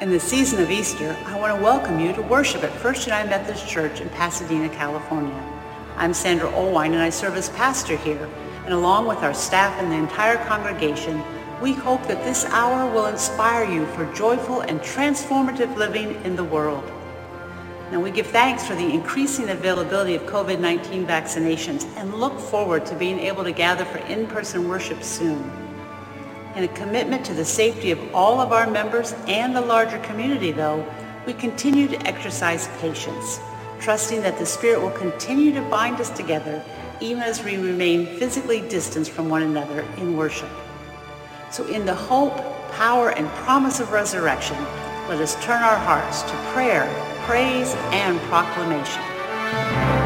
In the season of Easter, I want to welcome you to worship at First United Methodist Church in Pasadena, California. I'm Sandra Olewine and I serve as pastor here, and along with our staff and the entire congregation, we hope that this hour will inspire you for joyful and transformative living in the world. Now we give thanks for the increasing availability of COVID-19 vaccinations and look forward to being able to gather for in-person worship soon in a commitment to the safety of all of our members and the larger community, though, we continue to exercise patience, trusting that the Spirit will continue to bind us together even as we remain physically distanced from one another in worship. So in the hope, power, and promise of resurrection, let us turn our hearts to prayer, praise, and proclamation.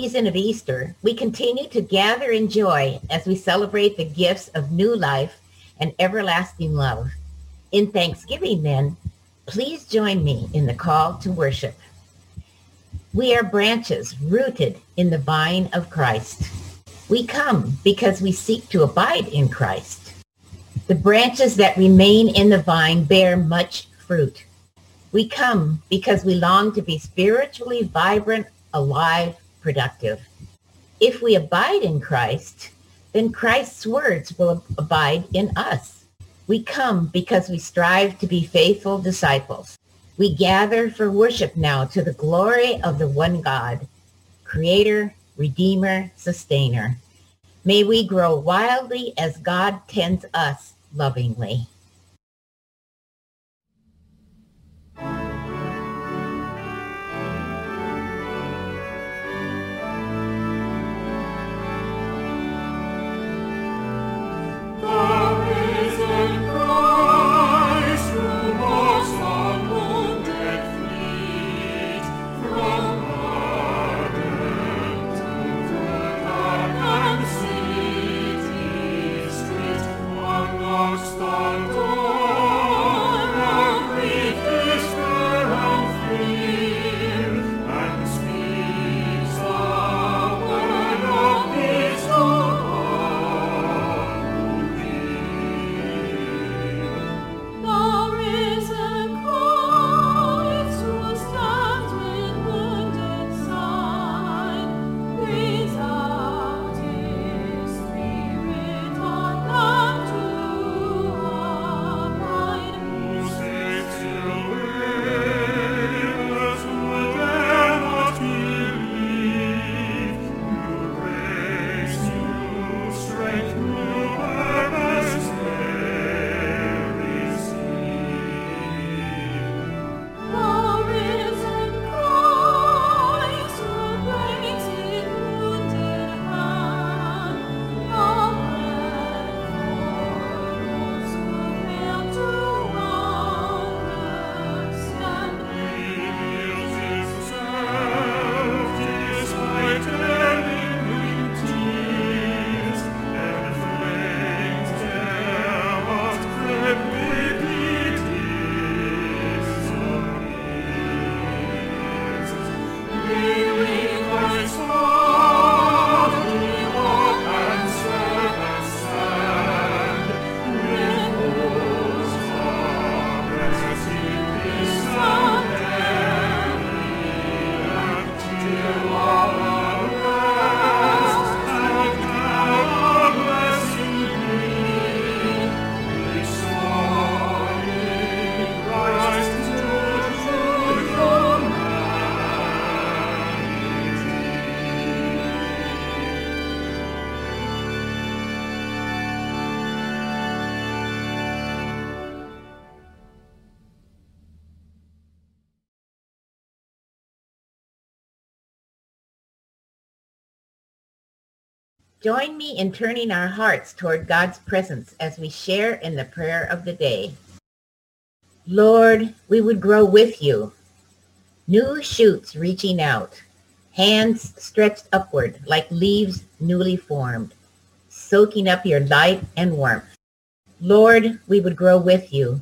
Season of Easter, we continue to gather in joy as we celebrate the gifts of new life and everlasting love. In thanksgiving, then, please join me in the call to worship. We are branches rooted in the vine of Christ. We come because we seek to abide in Christ. The branches that remain in the vine bear much fruit. We come because we long to be spiritually vibrant alive, productive. If we abide in Christ, then Christ's words will abide in us. We come because we strive to be faithful disciples. We gather for worship now to the glory of the one God, creator, redeemer, sustainer. May we grow wildly as God tends us lovingly. Join me in turning our hearts toward God's presence as we share in the prayer of the day. Lord, we would grow with you. New shoots reaching out, hands stretched upward like leaves newly formed, soaking up your light and warmth. Lord, we would grow with you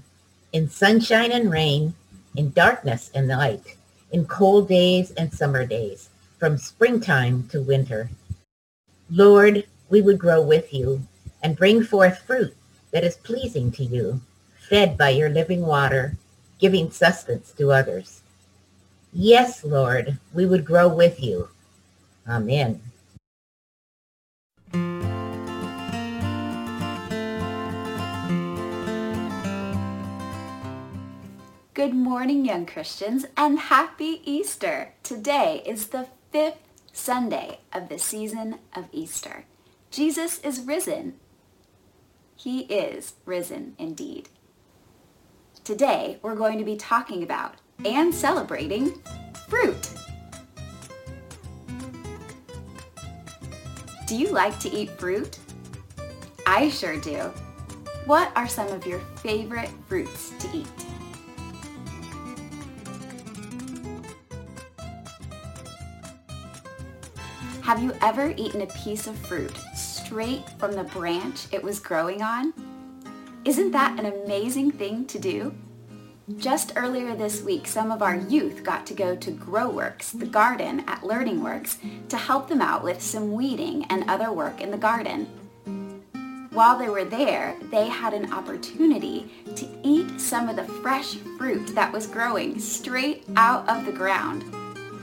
in sunshine and rain, in darkness and light, in cold days and summer days, from springtime to winter. Lord, we would grow with you and bring forth fruit that is pleasing to you, fed by your living water, giving sustenance to others. Yes, Lord, we would grow with you. Amen. Good morning, young Christians, and happy Easter. Today is the fifth Sunday of the season of Easter. Jesus is risen. He is risen indeed. Today, we're going to be talking about and celebrating fruit. Do you like to eat fruit? I sure do. What are some of your favorite fruits to eat? Have you ever eaten a piece of fruit straight from the branch it was growing on? Isn't that an amazing thing to do? Just earlier this week, some of our youth got to go to GrowWorks, the garden at Learning Works, to help them out with some weeding and other work in the garden. While they were there, they had an opportunity to eat some of the fresh fruit that was growing straight out of the ground.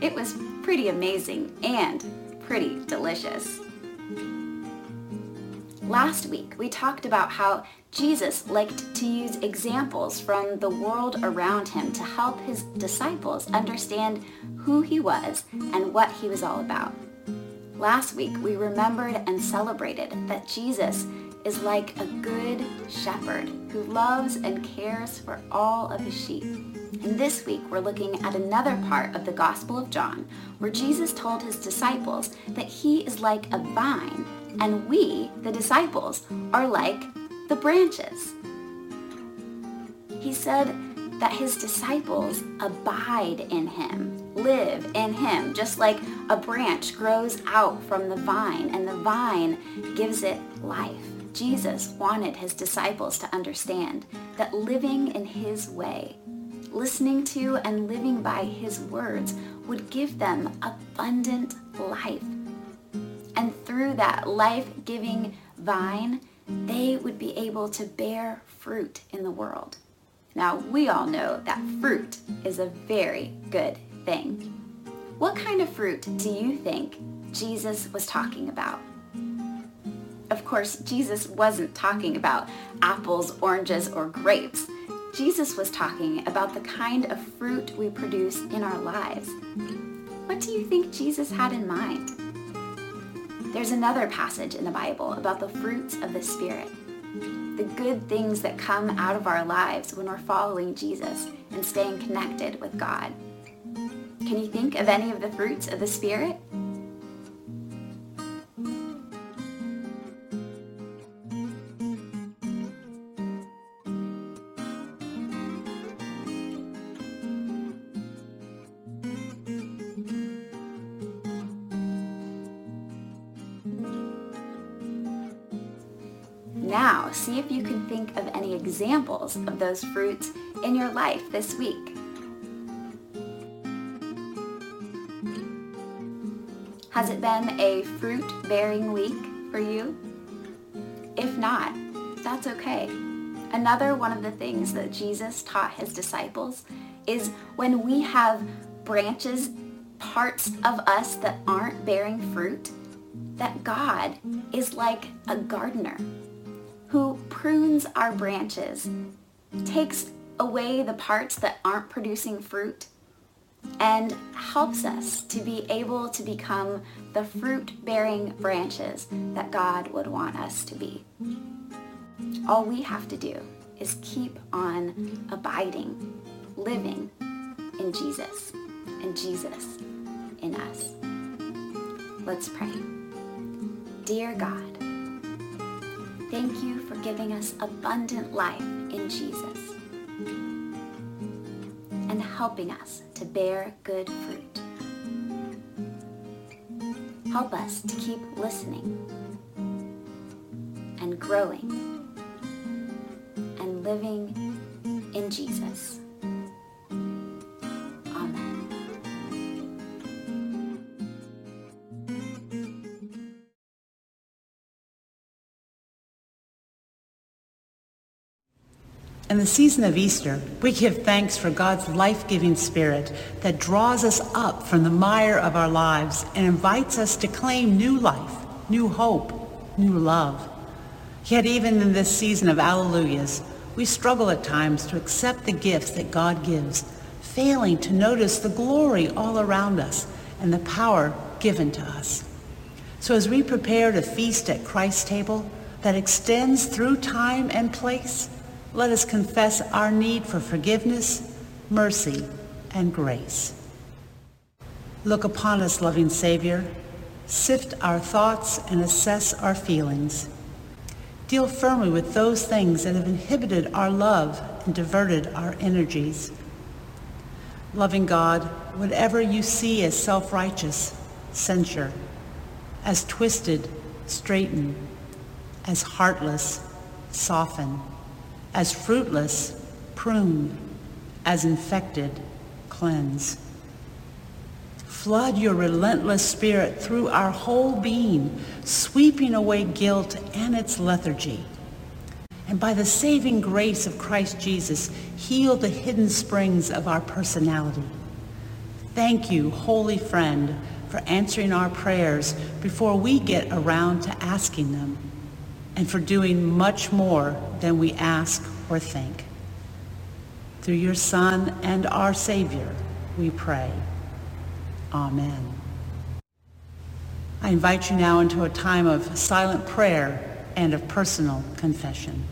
It was pretty amazing and pretty delicious. Last week, we talked about how Jesus liked to use examples from the world around him to help his disciples understand who he was and what he was all about. Last week, we remembered and celebrated that Jesus is like a good shepherd who loves and cares for all of his sheep. And this week we're looking at another part of the Gospel of John where Jesus told his disciples that he is like a vine and we, the disciples, are like the branches. He said that his disciples abide in him, live in him, just like a branch grows out from the vine and the vine gives it life. Jesus wanted his disciples to understand that living in his way, listening to and living by his words would give them abundant life. And through that life-giving vine, they would be able to bear fruit in the world. Now, we all know that fruit is a very good thing. What kind of fruit do you think Jesus was talking about? Of course, Jesus wasn't talking about apples, oranges, or grapes. Jesus was talking about the kind of fruit we produce in our lives. What do you think Jesus had in mind? There's another passage in the Bible about the fruits of the Spirit, the good things that come out of our lives when we're following Jesus and staying connected with God. Can you think of any of the fruits of the Spirit? See if you can think of any examples of those fruits in your life this week. Has it been a fruit-bearing week for you? If not, that's okay. Another one of the things that Jesus taught his disciples is when we have branches, parts of us that aren't bearing fruit, that God is like a gardener who prunes our branches, takes away the parts that aren't producing fruit, and helps us to be able to become the fruit-bearing branches that God would want us to be. All we have to do is keep on abiding, living in Jesus, and Jesus in us. Let's pray. Dear God, thank you for giving us abundant life in Jesus and helping us to bear good fruit. Help us to keep listening and growing and living in Jesus. In the season of Easter, we give thanks for God's life-giving spirit that draws us up from the mire of our lives and invites us to claim new life, new hope, new love. Yet even in this season of Alleluias, we struggle at times to accept the gifts that God gives, failing to notice the glory all around us and the power given to us. So as we prepare to feast at Christ's table that extends through time and place, let us confess our need for forgiveness, mercy, and grace. Look upon us, loving Savior. Sift our thoughts and assess our feelings. Deal firmly with those things that have inhibited our love and diverted our energies. Loving God, whatever you see as self-righteous, censure. As twisted, straighten. As heartless, soften. As fruitless, prune. As infected, cleanse. Flood your relentless spirit through our whole being, sweeping away guilt and its lethargy. And by the saving grace of Christ Jesus, heal the hidden springs of our personality. Thank you, holy friend, for answering our prayers before we get around to asking them, and for doing much more than we ask or think. Through your Son and our Savior, we pray. Amen. I invite you now into a time of silent prayer and of personal confession.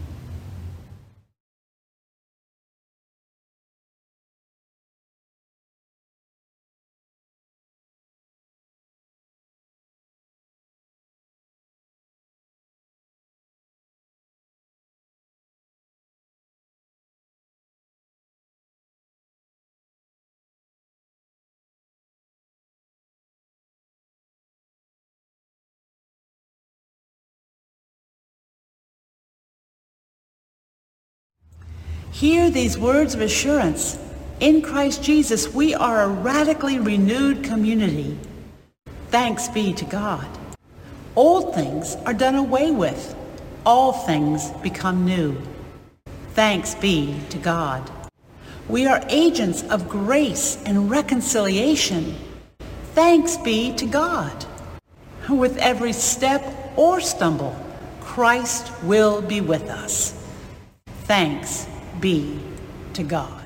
Hear these words of assurance. In Christ Jesus, we are a radically renewed community. Thanks be to God. Old things are done away with. All things become new. Thanks be to God. We are agents of grace and reconciliation. Thanks be to God. With every step or stumble, Christ will be with us. Thanks be to God.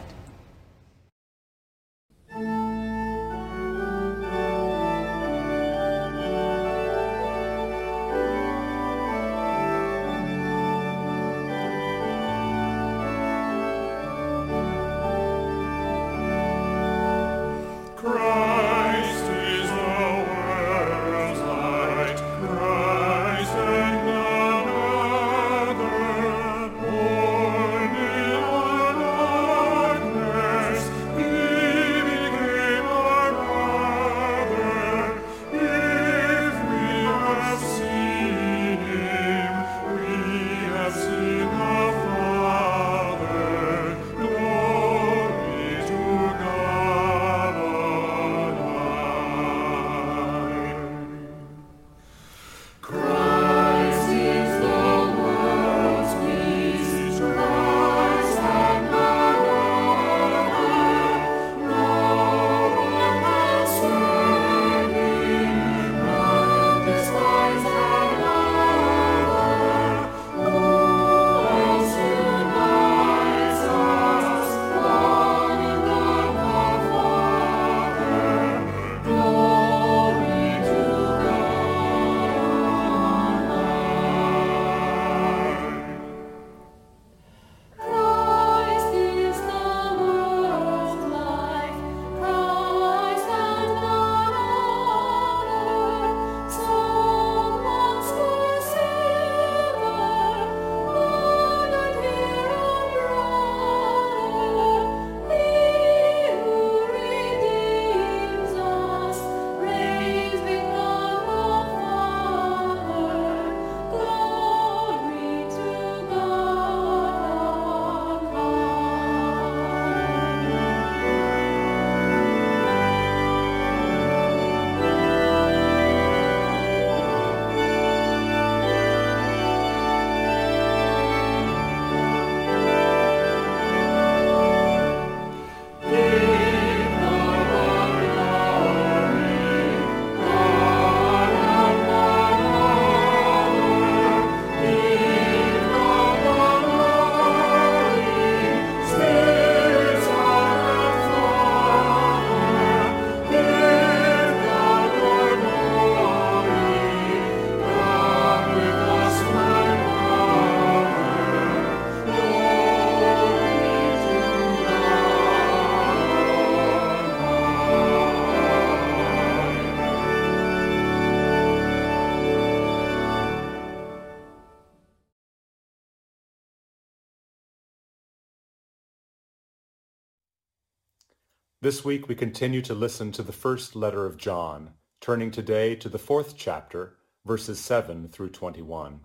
This week we continue to listen to the first letter of John, turning today to the fourth chapter, verses 7 through 21.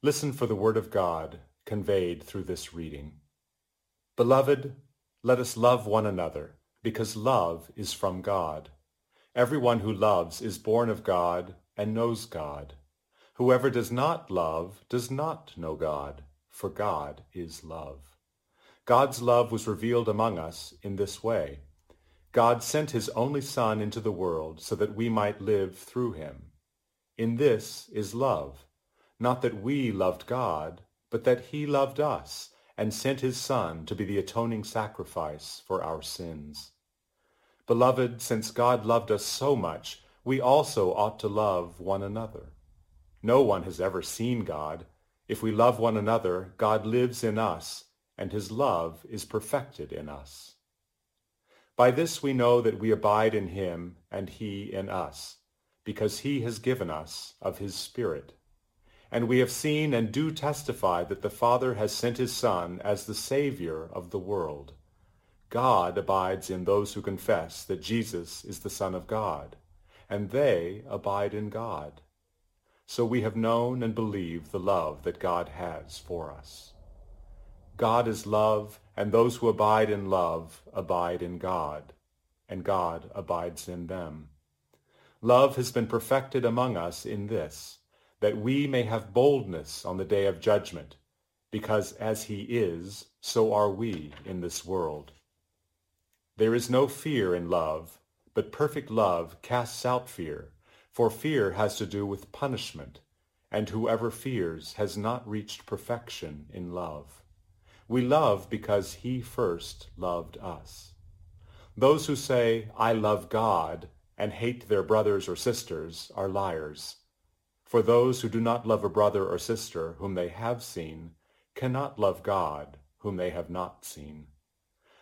Listen for the word of God conveyed through this reading. Beloved, let us love one another, because love is from God. Everyone who loves is born of God and knows God. Whoever does not love does not know God, for God is love. God's love was revealed among us in this way. God sent his only Son into the world so that we might live through him. In this is love, not that we loved God, but that he loved us and sent his Son to be the atoning sacrifice for our sins. Beloved, since God loved us so much, we also ought to love one another. No one has ever seen God. If we love one another, God lives in us, and his love is perfected in us. By this we know that we abide in him and he in us, because he has given us of his Spirit. And we have seen and do testify that the Father has sent his Son as the Savior of the world. God abides in those who confess that Jesus is the Son of God, and they abide in God. So we have known and believed the love that God has for us. God is love, and those who abide in love abide in God, and God abides in them. Love has been perfected among us in this, that we may have boldness on the day of judgment, because as he is, so are we in this world. There is no fear in love, but perfect love casts out fear, for fear has to do with punishment, and whoever fears has not reached perfection in love. We love because he first loved us. Those who say, I love God, and hate their brothers or sisters are liars. For those who do not love a brother or sister whom they have seen cannot love God whom they have not seen.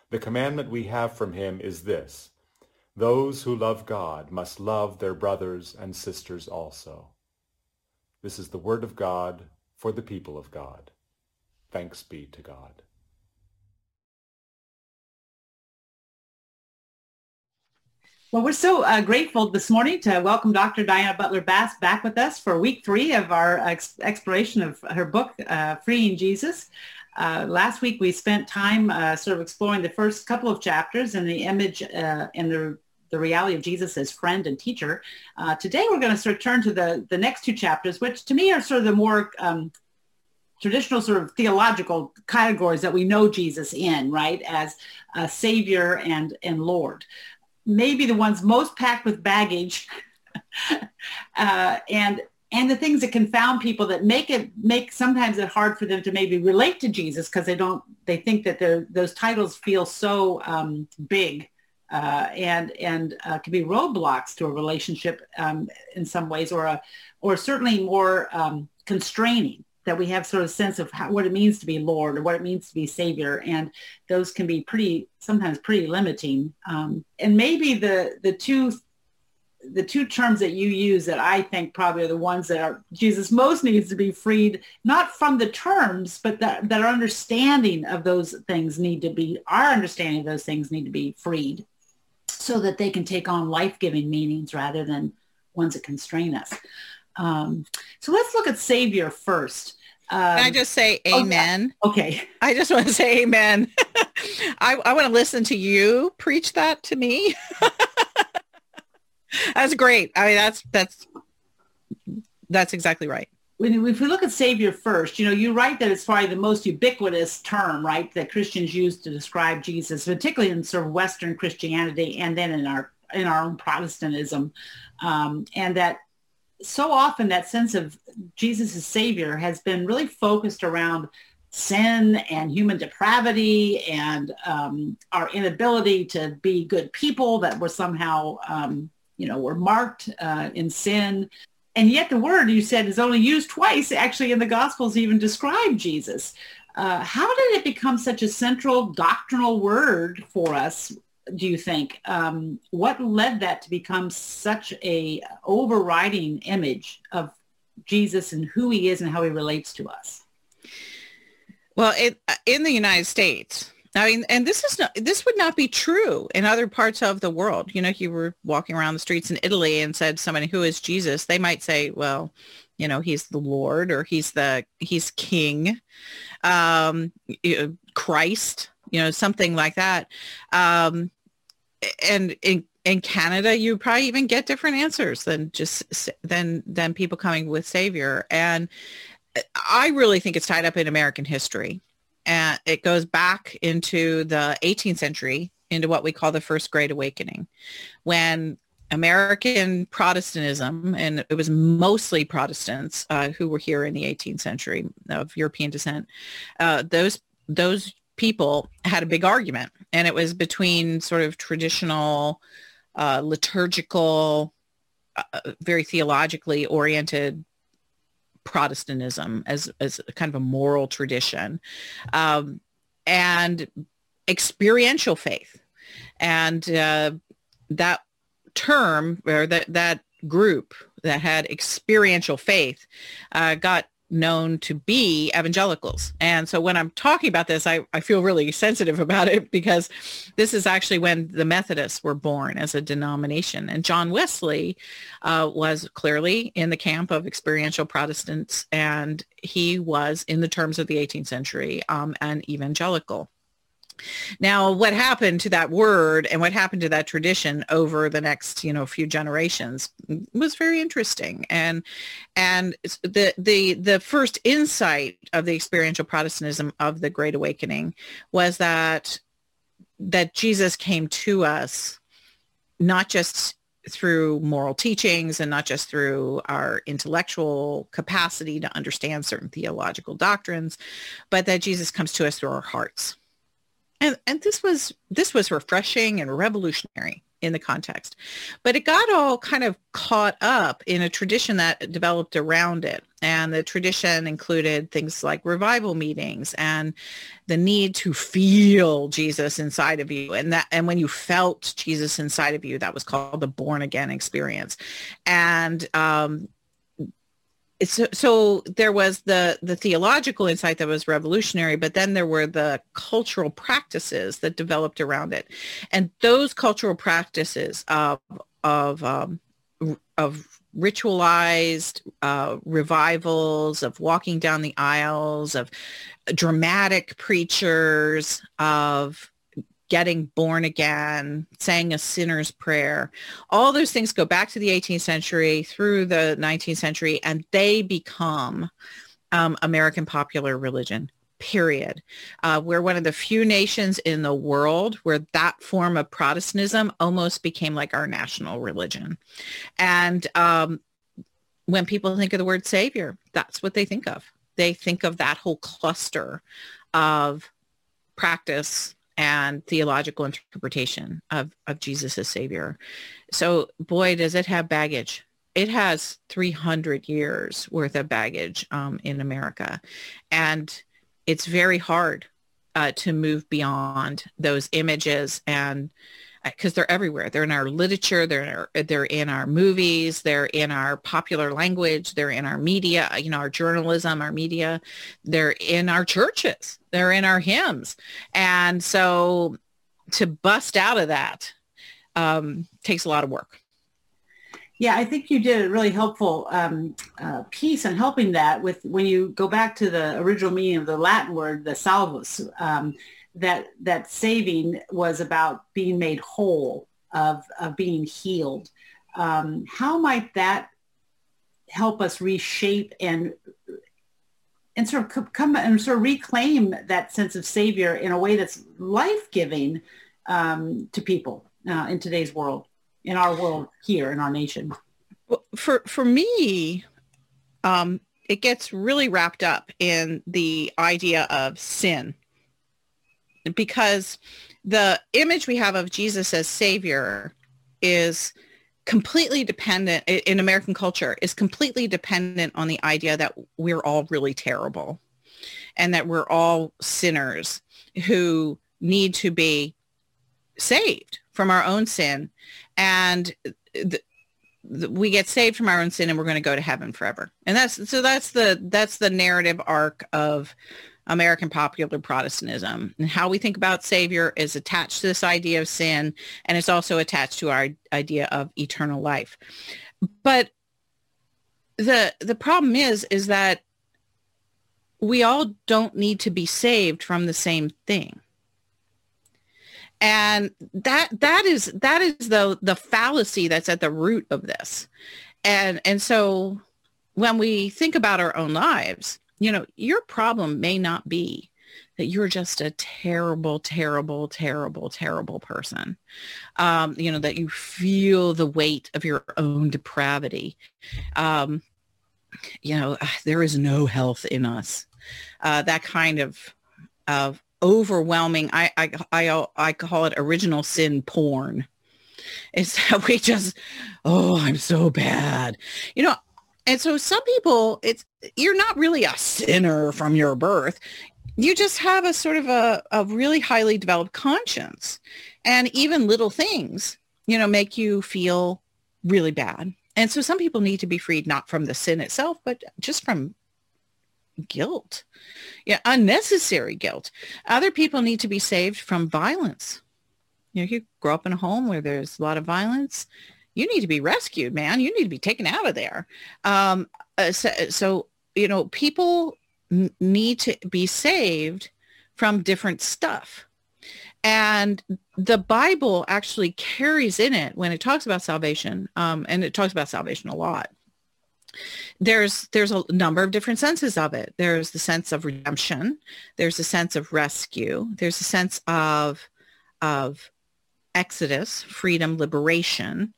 The commandment we have from him is this, those who love God must love their brothers and sisters also. This is the word of God for the people of God. Thanks be to God. Well, we're so uh, grateful this morning to welcome Dr. Diana Butler Bass back with us for week three of our ex- exploration of her book, uh, Freeing Jesus. Uh, last week, we spent time uh, sort of exploring the first couple of chapters and the image uh, and the the reality of Jesus as friend and teacher. Uh, today, we're going to sort of turn to the, the next two chapters, which to me are sort of the more um, traditional sort of theological categories that we know Jesus in, right, as a Savior and, and Lord. Maybe the ones most packed with baggage uh, and and the things that confound people that make it make sometimes it hard for them to maybe relate to Jesus because they don't they think that those titles feel so um, big uh, and and uh, can be roadblocks to a relationship um, in some ways or a or certainly more um, constraining that we have sort of sense of how, what it means to be Lord or what it means to be Savior, and those can be pretty sometimes pretty limiting. Um, and maybe the the two the two terms that you use that I think probably are the ones that are Jesus most needs to be freed, not from the terms, but that, that our understanding of those things need to be, our understanding of those things need to be freed so that they can take on life-giving meanings rather than ones that constrain us. Um, so let's look at Savior first. Um, Can I just say amen? Okay. I just want to say amen. I, I want to listen to you preach that to me. that's great. I mean, that's, that's, that's exactly right. When, if we look at Savior first, you know, you write that it's probably the most ubiquitous term, right, that Christians use to describe Jesus, particularly in sort of Western Christianity and then in our in our own Protestantism, um, and that so often that sense of Jesus as Savior has been really focused around sin and human depravity and um, our inability to be good people that were somehow, um, you know, were marked uh, in sin. And yet the word you said is only used twice actually in the Gospels even describe Jesus. Uh, how did it become such a central doctrinal word for us do you think? Um, what led that to become such a overriding image of Jesus and who he is and how he relates to us? Well, it, in the United States, I mean, and this is not, this would not be true in other parts of the world. You know, if you were walking around the streets in Italy and said somebody who is Jesus, they might say, well, you know, he's the Lord or he's the, he's king, um, Christ, you know, something like that. Um, and in, in Canada, you probably even get different answers than just than than people coming with Savior. And I really think it's tied up in American history and it goes back into the 18th century into what we call the first great awakening when american protestantism and it was mostly protestants uh, who were here in the 18th century of european descent uh, those those people had a big argument and it was between sort of traditional uh, liturgical uh, very theologically oriented Protestantism as, as kind of a moral tradition um, and experiential faith. And uh, that term or that, that group that had experiential faith uh, got known to be evangelicals. And so when I'm talking about this, I, I feel really sensitive about it because this is actually when the Methodists were born as a denomination. And John Wesley uh, was clearly in the camp of experiential Protestants, and he was, in the terms of the 18th century, um, an evangelical. Now, what happened to that word and what happened to that tradition over the next, you know, few generations was very interesting. And and the the the first insight of the experiential Protestantism of the Great Awakening was that that Jesus came to us not just through moral teachings and not just through our intellectual capacity to understand certain theological doctrines, but that Jesus comes to us through our hearts and and this was this was refreshing and revolutionary in the context. But it got all kind of caught up in a tradition that developed around it. And the tradition included things like revival meetings and the need to feel jesus inside of you. And that and when you felt jesus inside of you that was called the born again experience. And um, so, so there was the the theological insight that was revolutionary but then there were the cultural practices that developed around it. And those cultural practices of of um, of ritualized uh, revivals of walking down the aisles of dramatic preachers of getting born again, saying a sinner's prayer. All those things go back to the 18th century through the 19th century, and they become um, American popular religion period. Uh, we're one of the few nations in the world where that form of Protestantism almost became like our national religion. And um, when people think of the word savior, that's what they think of. They think of that whole cluster of practice, and theological interpretation of, of Jesus as Savior. So boy, does it have baggage. It has 300 years worth of baggage um, in America. And it's very hard uh, to move beyond those images and because uh, they're everywhere. They're in our literature. They're in our, they're in our movies. They're in our popular language. They're in our media. You know, our journalism, our media. They're in our churches they're in our hymns. And so to bust out of that um, takes a lot of work. Yeah, I think you did a really helpful um, uh, piece on helping that with when you go back to the original meaning of the Latin word, the salvus, um, that that saving was about being made whole, of, of being healed. Um, how might that help us reshape and and sort of come and sort of reclaim that sense of savior in a way that's life-giving um, to people uh, in today's world, in our world here in our nation. Well, for for me, um, it gets really wrapped up in the idea of sin because the image we have of Jesus as savior is completely dependent in American culture is completely dependent on the idea that we're all really terrible and that we're all sinners who need to be saved from our own sin. And we get saved from our own sin and we're going to go to heaven forever. And that's so that's the that's the narrative arc of American popular Protestantism. And how we think about Savior is attached to this idea of sin, and it's also attached to our idea of eternal life. But the the problem is is that we all don't need to be saved from the same thing and that that is that is the the fallacy that's at the root of this and and so when we think about our own lives you know your problem may not be that you're just a terrible terrible terrible terrible person um, you know that you feel the weight of your own depravity um, you know there is no health in us uh, that kind of of overwhelming. I, I, I, I call it original sin porn. It's that we just, oh, I'm so bad. You know, and so some people, it's, you're not really a sinner from your birth. You just have a sort of a, a really highly developed conscience. And even little things, you know, make you feel really bad. And so some people need to be freed not from the sin itself, but just from guilt, yeah, unnecessary guilt. Other people need to be saved from violence. You know, you grow up in a home where there's a lot of violence. You need to be rescued, man. You need to be taken out of there. Um, uh, so, so, you know, people need to be saved from different stuff. And the Bible actually carries in it when it talks about salvation, um, and it talks about salvation a lot there's there's a number of different senses of it. There's the sense of redemption. There's a sense of rescue. There's a sense of of exodus, freedom, liberation.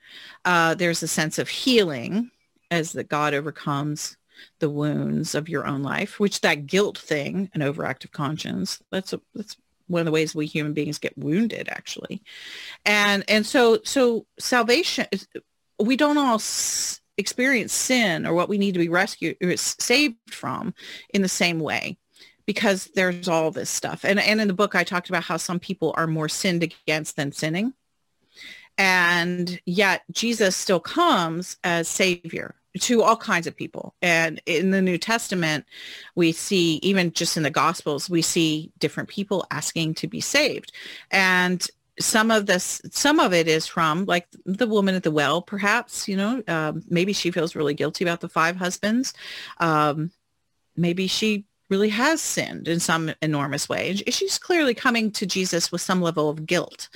Uh, there's a sense of healing as that God overcomes the wounds of your own life, which that guilt thing, an overactive conscience, that's a, that's one of the ways we human beings get wounded actually. And, and so, so salvation, we don't all experience sin or what we need to be rescued or saved from in the same way because there's all this stuff. And, and in the book, I talked about how some people are more sinned against than sinning. And yet Jesus still comes as savior to all kinds of people. And in the New Testament, we see, even just in the Gospels, we see different people asking to be saved. And some of this some of it is from like the woman at the well perhaps you know um, maybe she feels really guilty about the five husbands um, maybe she really has sinned in some enormous way. And she's clearly coming to jesus with some level of guilt.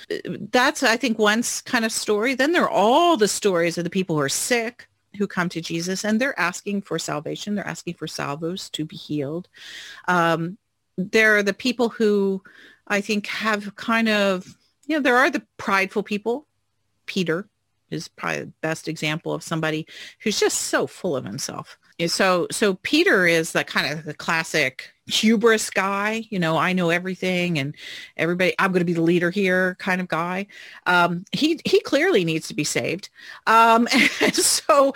That's i think one kind of story. Then there are all the stories of the people who are sick who come to jesus and they're asking for salvation. They're asking for salvos to be healed. Um, there are the people who i think have kind of you know, there are the prideful people. Peter is probably the best example of somebody who's just so full of himself. So, so Peter is the kind of the classic hubris guy. You know, I know everything, and everybody. I'm going to be the leader here, kind of guy. Um, he he clearly needs to be saved. Um, so,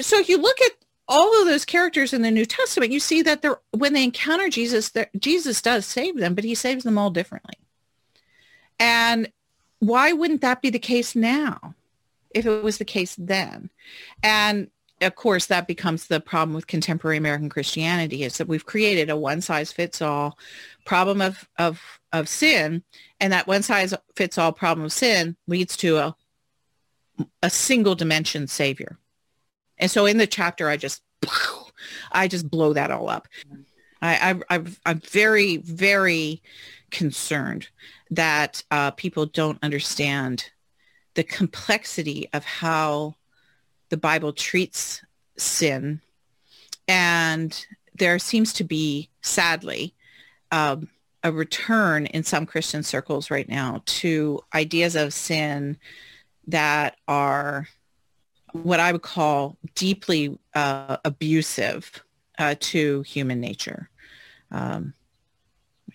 so you look at all of those characters in the New Testament, you see that they're when they encounter Jesus, Jesus does save them, but he saves them all differently. And why wouldn't that be the case now if it was the case then? And of course, that becomes the problem with contemporary American Christianity is that we've created a one size fits all problem of, of, of sin. And that one size fits all problem of sin leads to a, a single dimension savior. And so in the chapter, I just, I just blow that all up. I, I, I'm very, very concerned that uh, people don't understand the complexity of how the Bible treats sin. And there seems to be, sadly, um, a return in some Christian circles right now to ideas of sin that are what I would call deeply uh, abusive uh, to human nature. Um,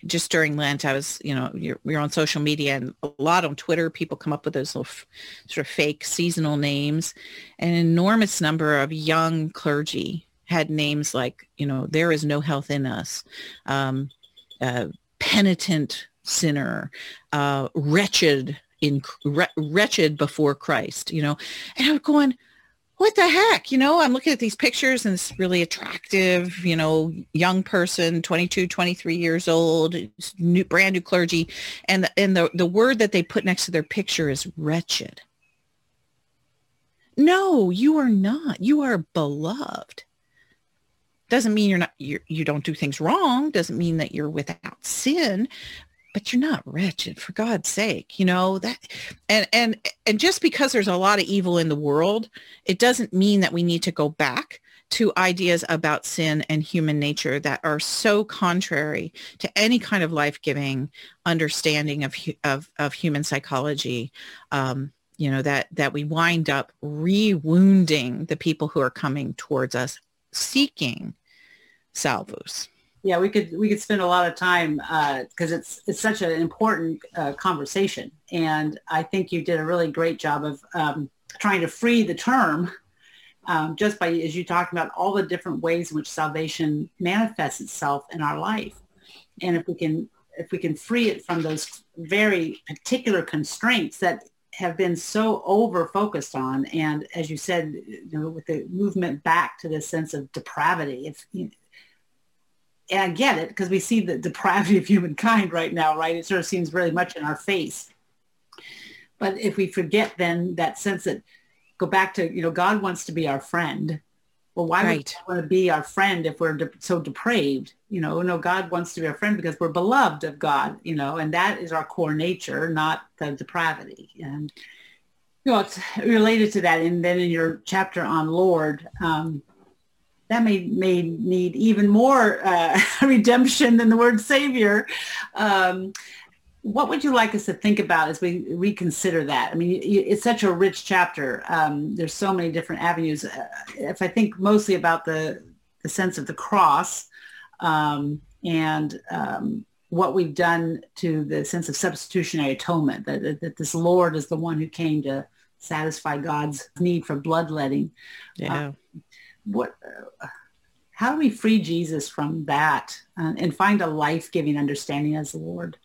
just during Lent, I was, you know, you're, you're on social media and a lot on Twitter, people come up with those little f- sort of fake seasonal names. An enormous number of young clergy had names like, you know, there is no health in us, um, uh, penitent sinner, uh, wretched in wretched before Christ, you know, and I'm going, what the heck? You know, I'm looking at these pictures and it's really attractive, you know, young person, 22, 23 years old, new, brand new clergy. And, and the, the word that they put next to their picture is wretched. No, you are not. You are beloved. Doesn't mean you're not, you're, you don't do things wrong. Doesn't mean that you're without sin, but you're not wretched for God's sake, you know that, and, and, and just because there's a lot of evil in the world, it doesn't mean that we need to go back to ideas about sin and human nature that are so contrary to any kind of life-giving understanding of, of, of human psychology. Um, you know, that, that we wind up re-wounding the people who are coming towards us seeking salvos yeah we could we could spend a lot of time because uh, it's it's such an important uh, conversation. And i think you did a really great job of um, trying to free the term um, just by as you talked about all the different ways in which salvation manifests itself in our life. And if we can if we can free it from those very particular constraints that have been so over focused on and as you said you know with the movement back to this sense of depravity if you, and I get it because we see the depravity of humankind right now, right? It sort of seems really much in our face. But if we forget then that sense that go back to, you know, God wants to be our friend. Well, why right. would God want to be our friend if we're de- so depraved? You know, no, God wants to be our friend because we're beloved of God, you know, and that is our core nature, not the depravity. And, you know, it's related to that. And then in your chapter on Lord, um, that may, may need even more uh, redemption than the word savior. Um, what would you like us to think about as we reconsider that? I mean, it's such a rich chapter. Um, there's so many different avenues. Uh, if I think mostly about the, the sense of the cross um, and um, what we've done to the sense of substitutionary atonement, that, that, this Lord is the one who came to satisfy God's need for bloodletting. Yeah. Uh, what how do we free jesus from that uh, and find a life-giving understanding as the lord?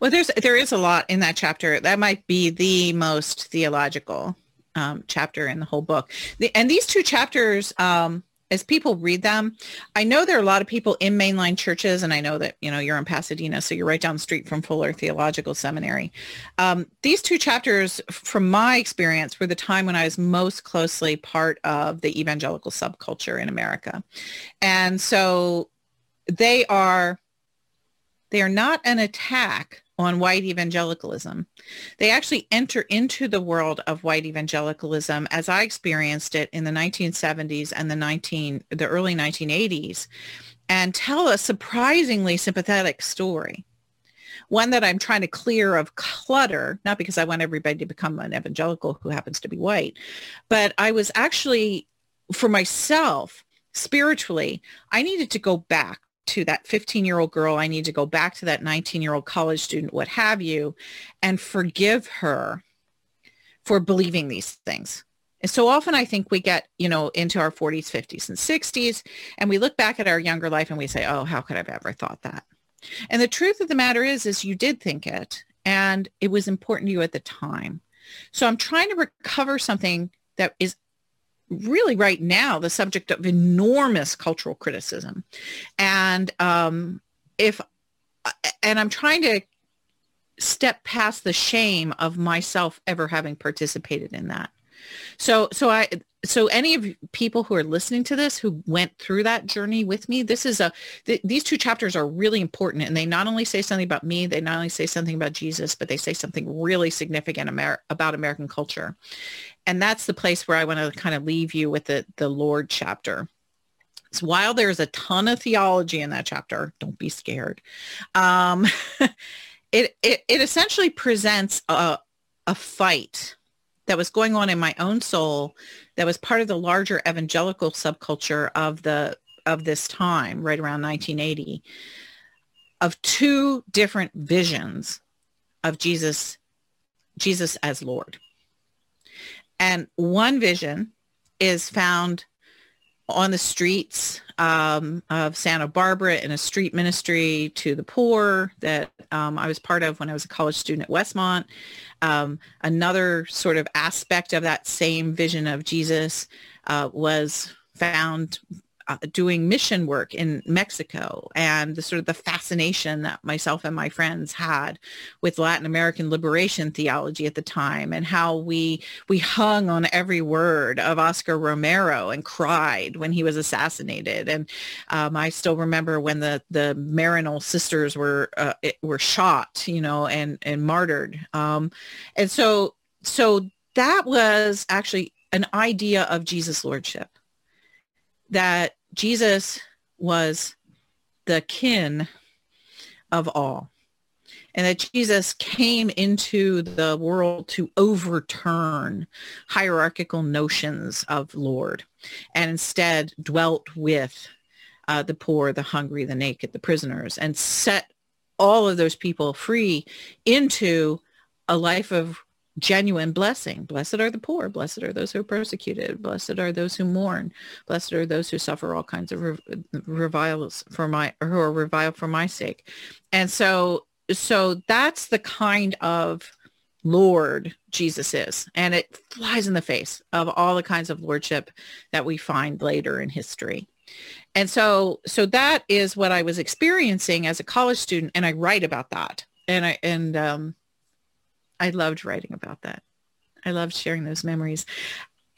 Well there's there is a lot in that chapter. That might be the most theological um, chapter in the whole book. The, and these two chapters um, as people read them, I know there are a lot of people in mainline churches, and I know that, you know, you're in Pasadena, so you're right down the street from Fuller Theological Seminary. Um, these two chapters, from my experience, were the time when I was most closely part of the evangelical subculture in America. And so they are, they are not an attack on white evangelicalism. They actually enter into the world of white evangelicalism as I experienced it in the 1970s and the 19 the early 1980s and tell a surprisingly sympathetic story. One that I'm trying to clear of clutter, not because I want everybody to become an evangelical who happens to be white, but I was actually for myself spiritually, I needed to go back to that 15 year old girl. I need to go back to that 19 year old college student, what have you, and forgive her for believing these things. And so often I think we get, you know, into our 40s, 50s, and 60s, and we look back at our younger life and we say, oh, how could I've ever thought that? And the truth of the matter is, is you did think it, and it was important to you at the time. So I'm trying to recover something that is really right now the subject of enormous cultural criticism. And um, if, and I'm trying to step past the shame of myself ever having participated in that. So, so I, so any of people who are listening to this who went through that journey with me, this is a, th- these two chapters are really important and they not only say something about me, they not only say something about Jesus, but they say something really significant Amer- about American culture and that's the place where I want to kind of leave you with the, the Lord chapter. So while there's a ton of theology in that chapter, don't be scared. Um, it, it, it essentially presents a, a fight that was going on in my own soul that was part of the larger evangelical subculture of the of this time right around 1980 of two different visions of Jesus Jesus as Lord and one vision is found on the streets um, of Santa Barbara in a street ministry to the poor that um, I was part of when I was a college student at Westmont. Um, another sort of aspect of that same vision of Jesus uh, was found uh, doing mission work in Mexico and the sort of the fascination that myself and my friends had with Latin American liberation theology at the time and how we we hung on every word of Oscar Romero and cried when he was assassinated. And um, I still remember when the the Maryknoll sisters were uh, were shot, you know, and and martyred. Um, and so so that was actually an idea of Jesus lordship that Jesus was the kin of all. And that Jesus came into the world to overturn hierarchical notions of Lord and instead dwelt with uh, the poor, the hungry, the naked, the prisoners, and set all of those people free into a life of genuine blessing. Blessed are the poor. Blessed are those who are persecuted. Blessed are those who mourn. Blessed are those who suffer all kinds of reviles for my, or who are reviled for my sake. And so, so that's the kind of Lord Jesus is. And it flies in the face of all the kinds of lordship that we find later in history. And so, so that is what I was experiencing as a college student. And I write about that. And I, and, um, I loved writing about that. I loved sharing those memories.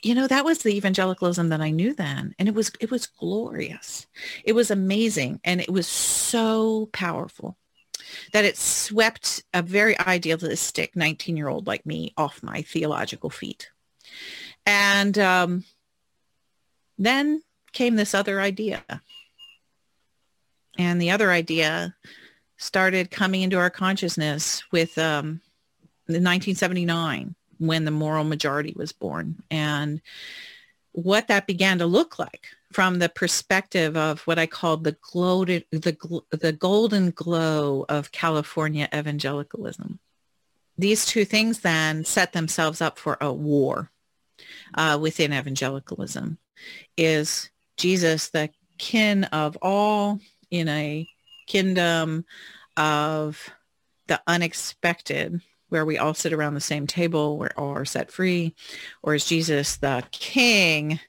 You know, that was the evangelicalism that I knew then. And it was, it was glorious. It was amazing. And it was so powerful that it swept a very idealistic 19 year old like me off my theological feet. And um, then came this other idea. And the other idea started coming into our consciousness with um, 1979 when the moral majority was born and what that began to look like from the perspective of what I called the gloated, the, the golden glow of California evangelicalism. These two things then set themselves up for a war uh, within evangelicalism. Is Jesus the kin of all in a kingdom of the unexpected where we all sit around the same table, where all are set free? Or is Jesus the king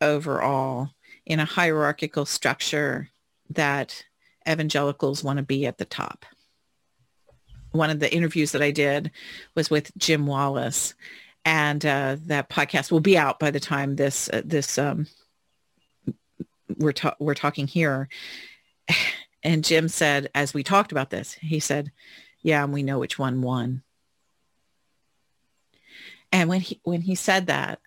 over all in a hierarchical structure that evangelicals want to be at the top? One of the interviews that I did was with Jim Wallis, and uh, that podcast will be out by the time this uh, this um, we're ta- we're talking here. And Jim said, as we talked about this, he said, yeah, and we know which one won. And when he when he said that,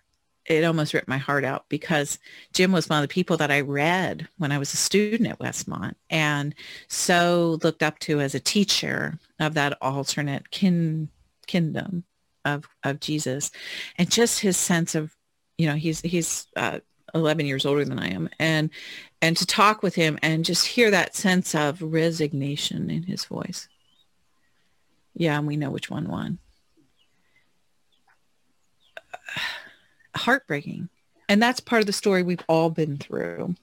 it almost ripped my heart out because Jim was one of the people that I read when I was a student at Westmont and so looked up to as a teacher of that alternate kin kingdom of of Jesus, and just his sense of, you know, he's he's uh, 11 years older than I am, and and to talk with him and just hear that sense of resignation in his voice yeah, and we know which one won. Heartbreaking. And that's part of the story we've all been through,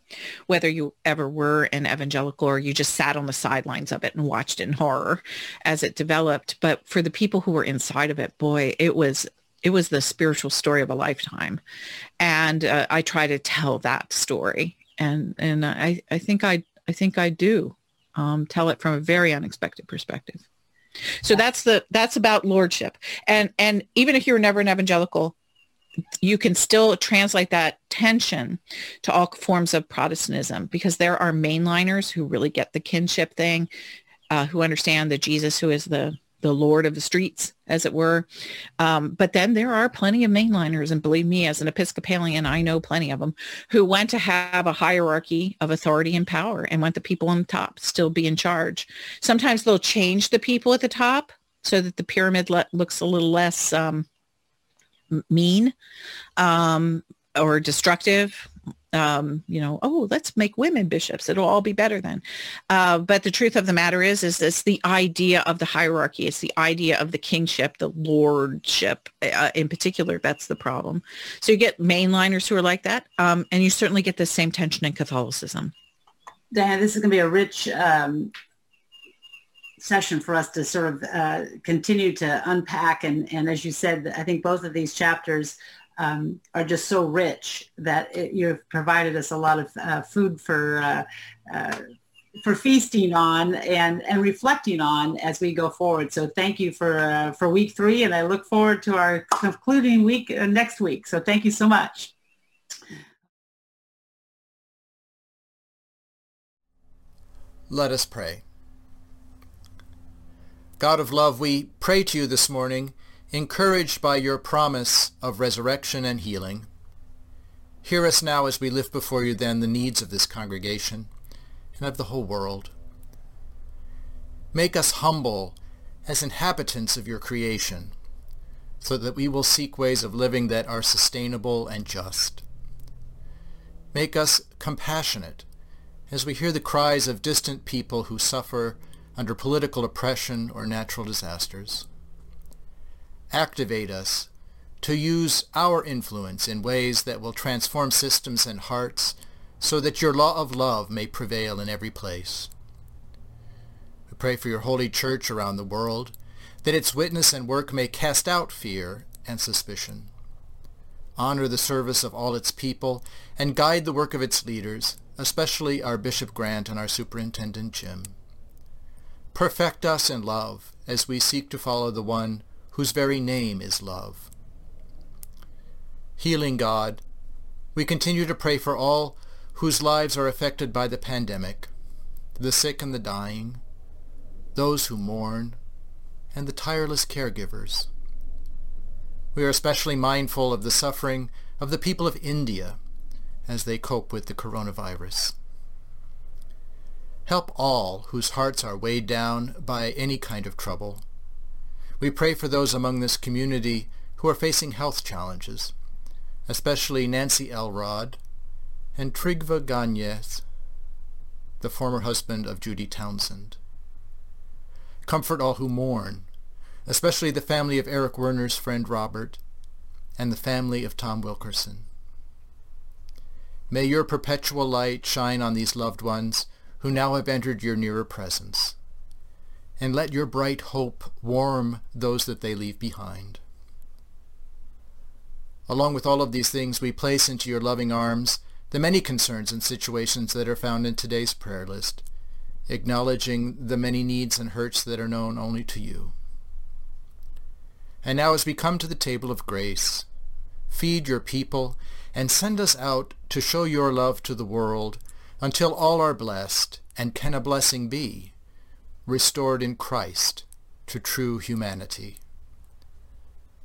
whether you ever were an evangelical or you just sat on the sidelines of it and watched in horror as it developed. But for the people who were inside of it, boy, it was it was the spiritual story of a lifetime. And uh, I try to tell that story. And and I, I think I I think I do um, tell it from a very unexpected perspective. So that's the that's about lordship. And and even if you're never an evangelical, you can still translate that tension to all forms of Protestantism because there are mainliners who really get the kinship thing, uh, who understand that Jesus, who is the the lord of the streets, as it were. Um, but then there are plenty of mainliners, and believe me, as an Episcopalian, I know plenty of them who want to have a hierarchy of authority and power and want the people on the top still be in charge. Sometimes they'll change the people at the top so that the pyramid le- looks a little less um, mean um, or destructive um, you know, oh, let's make women bishops. It'll all be better then. Uh, but the truth of the matter is, is it's the idea of the hierarchy. It's the idea of the kingship, the lordship uh, in particular. That's the problem. So you get mainliners who are like that. Um, and you certainly get the same tension in Catholicism. Diana, this is going to be a rich um, session for us to sort of uh, continue to unpack. And, and as you said, I think both of these chapters um, are just so rich that it, you've provided us a lot of uh, food for uh, uh, for feasting on and and reflecting on as we go forward. So thank you for uh, for week three, and I look forward to our concluding week uh, next week. So thank you so much. Let us pray. God of love, we pray to you this morning encouraged by your promise of resurrection and healing. Hear us now as we lift before you then the needs of this congregation and of the whole world. Make us humble as inhabitants of your creation, so that we will seek ways of living that are sustainable and just. Make us compassionate as we hear the cries of distant people who suffer under political oppression or natural disasters activate us to use our influence in ways that will transform systems and hearts so that your law of love may prevail in every place. We pray for your holy church around the world, that its witness and work may cast out fear and suspicion. Honor the service of all its people and guide the work of its leaders, especially our Bishop Grant and our Superintendent Jim. Perfect us in love as we seek to follow the one whose very name is love. Healing God, we continue to pray for all whose lives are affected by the pandemic, the sick and the dying, those who mourn, and the tireless caregivers. We are especially mindful of the suffering of the people of India as they cope with the coronavirus. Help all whose hearts are weighed down by any kind of trouble we pray for those among this community who are facing health challenges, especially Nancy Elrod and Trygve Gagnes, the former husband of Judy Townsend. Comfort all who mourn, especially the family of Eric Werner's friend Robert and the family of Tom Wilkerson. May your perpetual light shine on these loved ones who now have entered your nearer presence and let your bright hope warm those that they leave behind. Along with all of these things, we place into your loving arms the many concerns and situations that are found in today's prayer list, acknowledging the many needs and hurts that are known only to you. And now as we come to the table of grace, feed your people and send us out to show your love to the world until all are blessed, and can a blessing be? Restored in Christ to true humanity.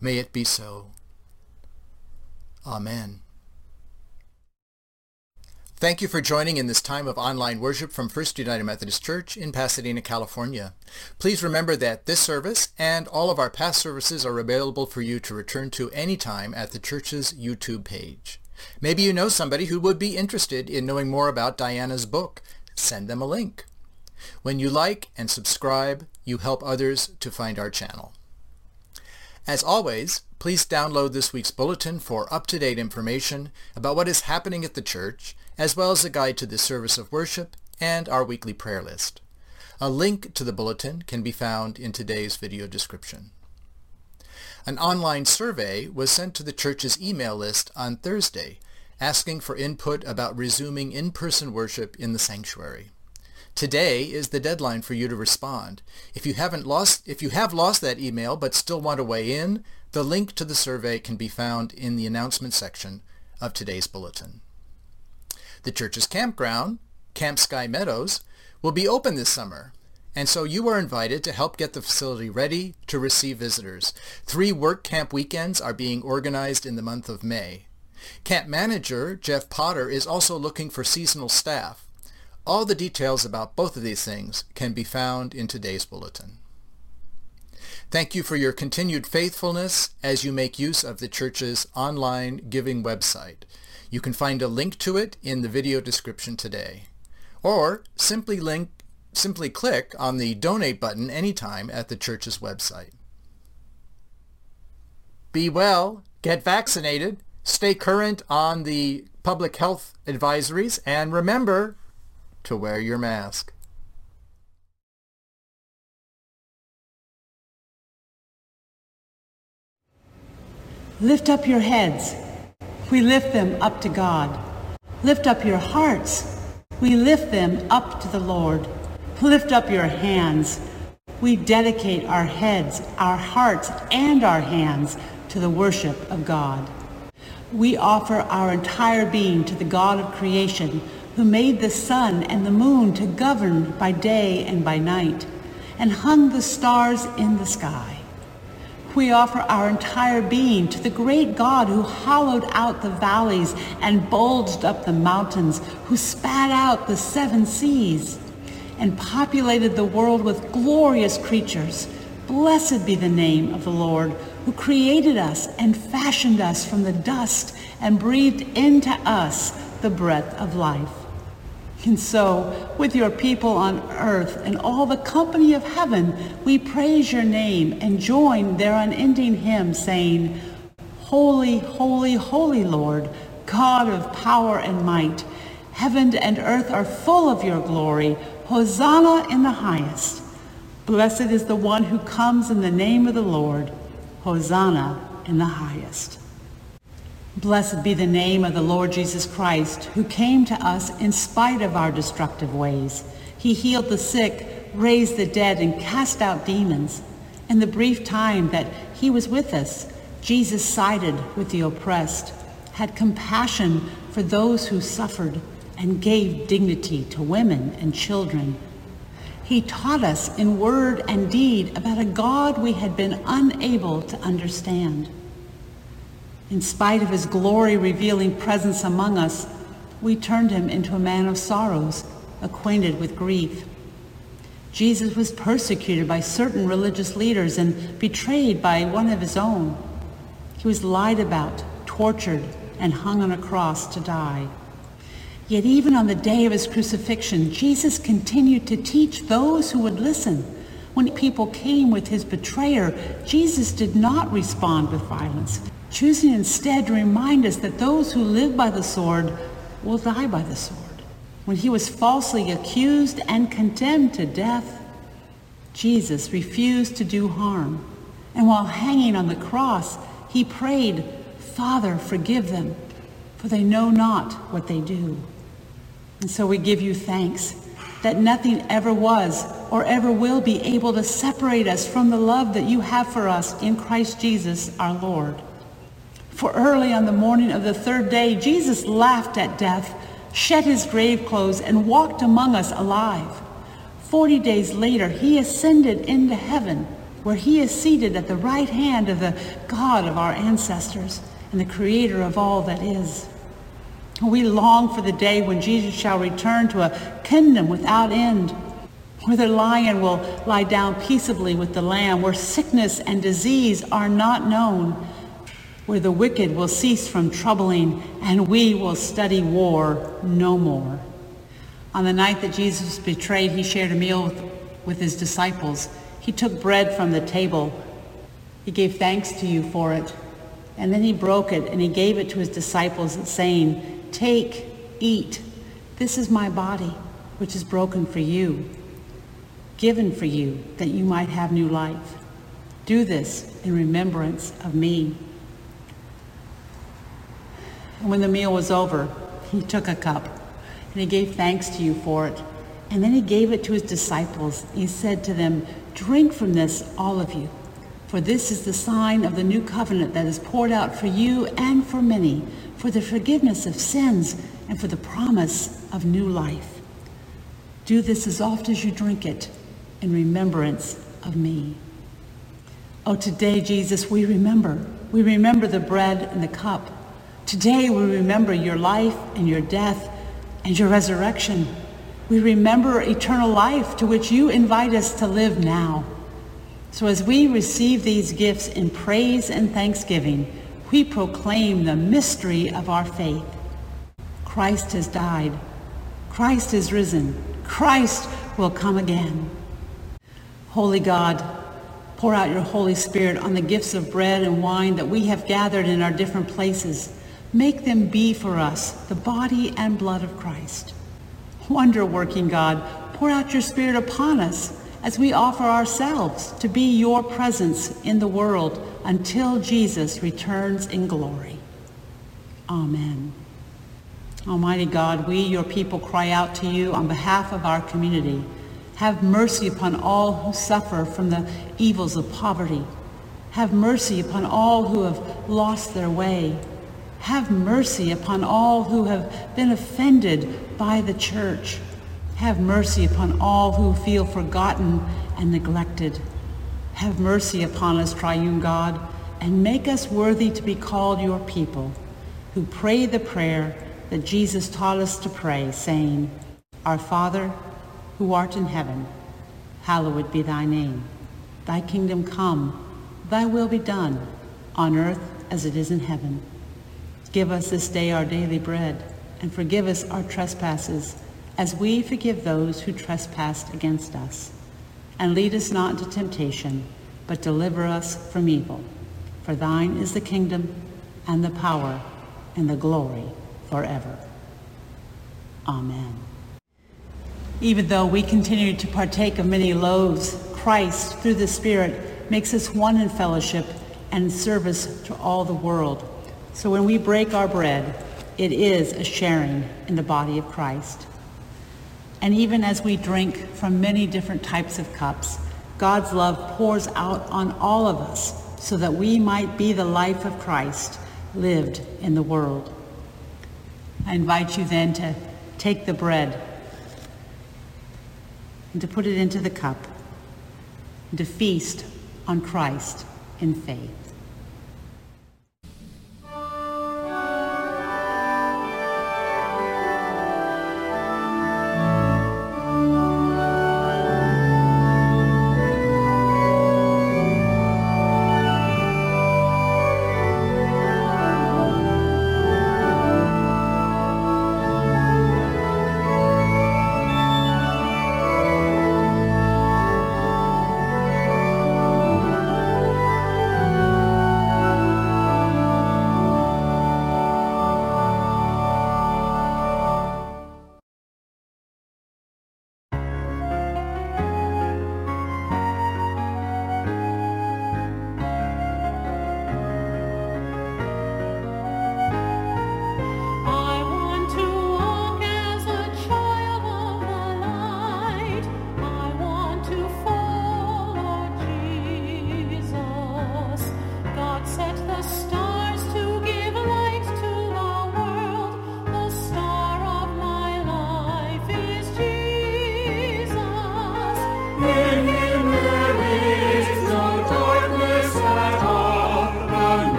May it be so. Amen. Thank you for joining in this time of online worship from First United Methodist Church in Pasadena, California. Please remember that this service and all of our past services are available for you to return to anytime at the church's YouTube page. Maybe you know somebody who would be interested in knowing more about Diana's book. Send them a link. When you like and subscribe, you help others to find our channel. As always, please download this week's bulletin for up-to-date information about what is happening at the church, as well as a guide to the service of worship and our weekly prayer list. A link to the bulletin can be found in today's video description. An online survey was sent to the church's email list on Thursday, asking for input about resuming in-person worship in the sanctuary. Today is the deadline for you to respond. If you haven't lost, if you have lost that email but still want to weigh in, the link to the survey can be found in the announcement section of today's bulletin. The church's campground, Camp Sky Meadows, will be open this summer, and so you are invited to help get the facility ready to receive visitors. Three work camp weekends are being organized in the month of May. Camp manager Jeff Potter is also looking for seasonal staff. All the details about both of these things can be found in today's bulletin. Thank you for your continued faithfulness as you make use of the church's online giving website. You can find a link to it in the video description today. Or simply link simply click on the donate button anytime at the church's website. Be well, get vaccinated, stay current on the public health advisories, and remember to wear your mask. Lift up your heads. We lift them up to God. Lift up your hearts. We lift them up to the Lord. Lift up your hands. We dedicate our heads, our hearts, and our hands to the worship of God. We offer our entire being to the God of creation who made the sun and the moon to govern by day and by night and hung the stars in the sky. We offer our entire being to the great God who hollowed out the valleys and bulged up the mountains, who spat out the seven seas and populated the world with glorious creatures. Blessed be the name of the Lord, who created us and fashioned us from the dust and breathed into us the breath of life. And so, with your people on earth and all the company of heaven, we praise your name and join their unending hymn saying, Holy, holy, holy Lord, God of power and might, heaven and earth are full of your glory. Hosanna in the highest. Blessed is the one who comes in the name of the Lord. Hosanna in the highest. Blessed be the name of the Lord Jesus Christ, who came to us in spite of our destructive ways. He healed the sick, raised the dead, and cast out demons. In the brief time that he was with us, Jesus sided with the oppressed, had compassion for those who suffered, and gave dignity to women and children. He taught us in word and deed about a God we had been unable to understand. In spite of his glory revealing presence among us, we turned him into a man of sorrows, acquainted with grief. Jesus was persecuted by certain religious leaders and betrayed by one of his own. He was lied about, tortured, and hung on a cross to die. Yet even on the day of his crucifixion, Jesus continued to teach those who would listen. When people came with his betrayer, Jesus did not respond with violence choosing instead to remind us that those who live by the sword will die by the sword. When he was falsely accused and condemned to death, Jesus refused to do harm. And while hanging on the cross, he prayed, Father, forgive them, for they know not what they do. And so we give you thanks that nothing ever was or ever will be able to separate us from the love that you have for us in Christ Jesus our Lord. For early on the morning of the third day, Jesus laughed at death, shed his grave clothes, and walked among us alive. Forty days later, he ascended into heaven, where he is seated at the right hand of the God of our ancestors and the creator of all that is. We long for the day when Jesus shall return to a kingdom without end, where the lion will lie down peaceably with the lamb, where sickness and disease are not known, where the wicked will cease from troubling and we will study war no more. On the night that Jesus was betrayed, he shared a meal with, with his disciples. He took bread from the table. He gave thanks to you for it. And then he broke it and he gave it to his disciples saying, take, eat. This is my body, which is broken for you, given for you, that you might have new life. Do this in remembrance of me. And when the meal was over, he took a cup and he gave thanks to you for it. And then he gave it to his disciples. He said to them, drink from this, all of you. For this is the sign of the new covenant that is poured out for you and for many, for the forgiveness of sins and for the promise of new life. Do this as oft as you drink it in remembrance of me. Oh, today, Jesus, we remember. We remember the bread and the cup. Today we remember your life and your death and your resurrection. We remember eternal life to which you invite us to live now. So as we receive these gifts in praise and thanksgiving, we proclaim the mystery of our faith. Christ has died. Christ is risen. Christ will come again. Holy God, pour out your Holy Spirit on the gifts of bread and wine that we have gathered in our different places. Make them be for us the body and blood of Christ. Wonder-working God, pour out your Spirit upon us as we offer ourselves to be your presence in the world until Jesus returns in glory. Amen. Almighty God, we, your people, cry out to you on behalf of our community. Have mercy upon all who suffer from the evils of poverty. Have mercy upon all who have lost their way. Have mercy upon all who have been offended by the church. Have mercy upon all who feel forgotten and neglected. Have mercy upon us, triune God, and make us worthy to be called your people, who pray the prayer that Jesus taught us to pray, saying, Our Father, who art in heaven, hallowed be thy name. Thy kingdom come, thy will be done, on earth as it is in heaven. Give us this day our daily bread, and forgive us our trespasses, as we forgive those who trespass against us. And lead us not into temptation, but deliver us from evil. For thine is the kingdom, and the power, and the glory forever. Amen. Even though we continue to partake of many loaves, Christ, through the Spirit, makes us one in fellowship and service to all the world. So when we break our bread, it is a sharing in the body of Christ. And even as we drink from many different types of cups, God's love pours out on all of us so that we might be the life of Christ lived in the world. I invite you then to take the bread and to put it into the cup and to feast on Christ in faith.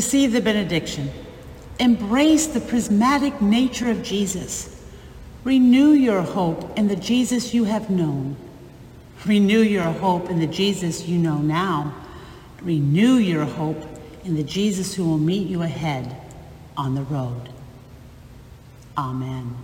Receive the benediction. Embrace the prismatic nature of Jesus. Renew your hope in the Jesus you have known. Renew your hope in the Jesus you know now. Renew your hope in the Jesus who will meet you ahead on the road. Amen.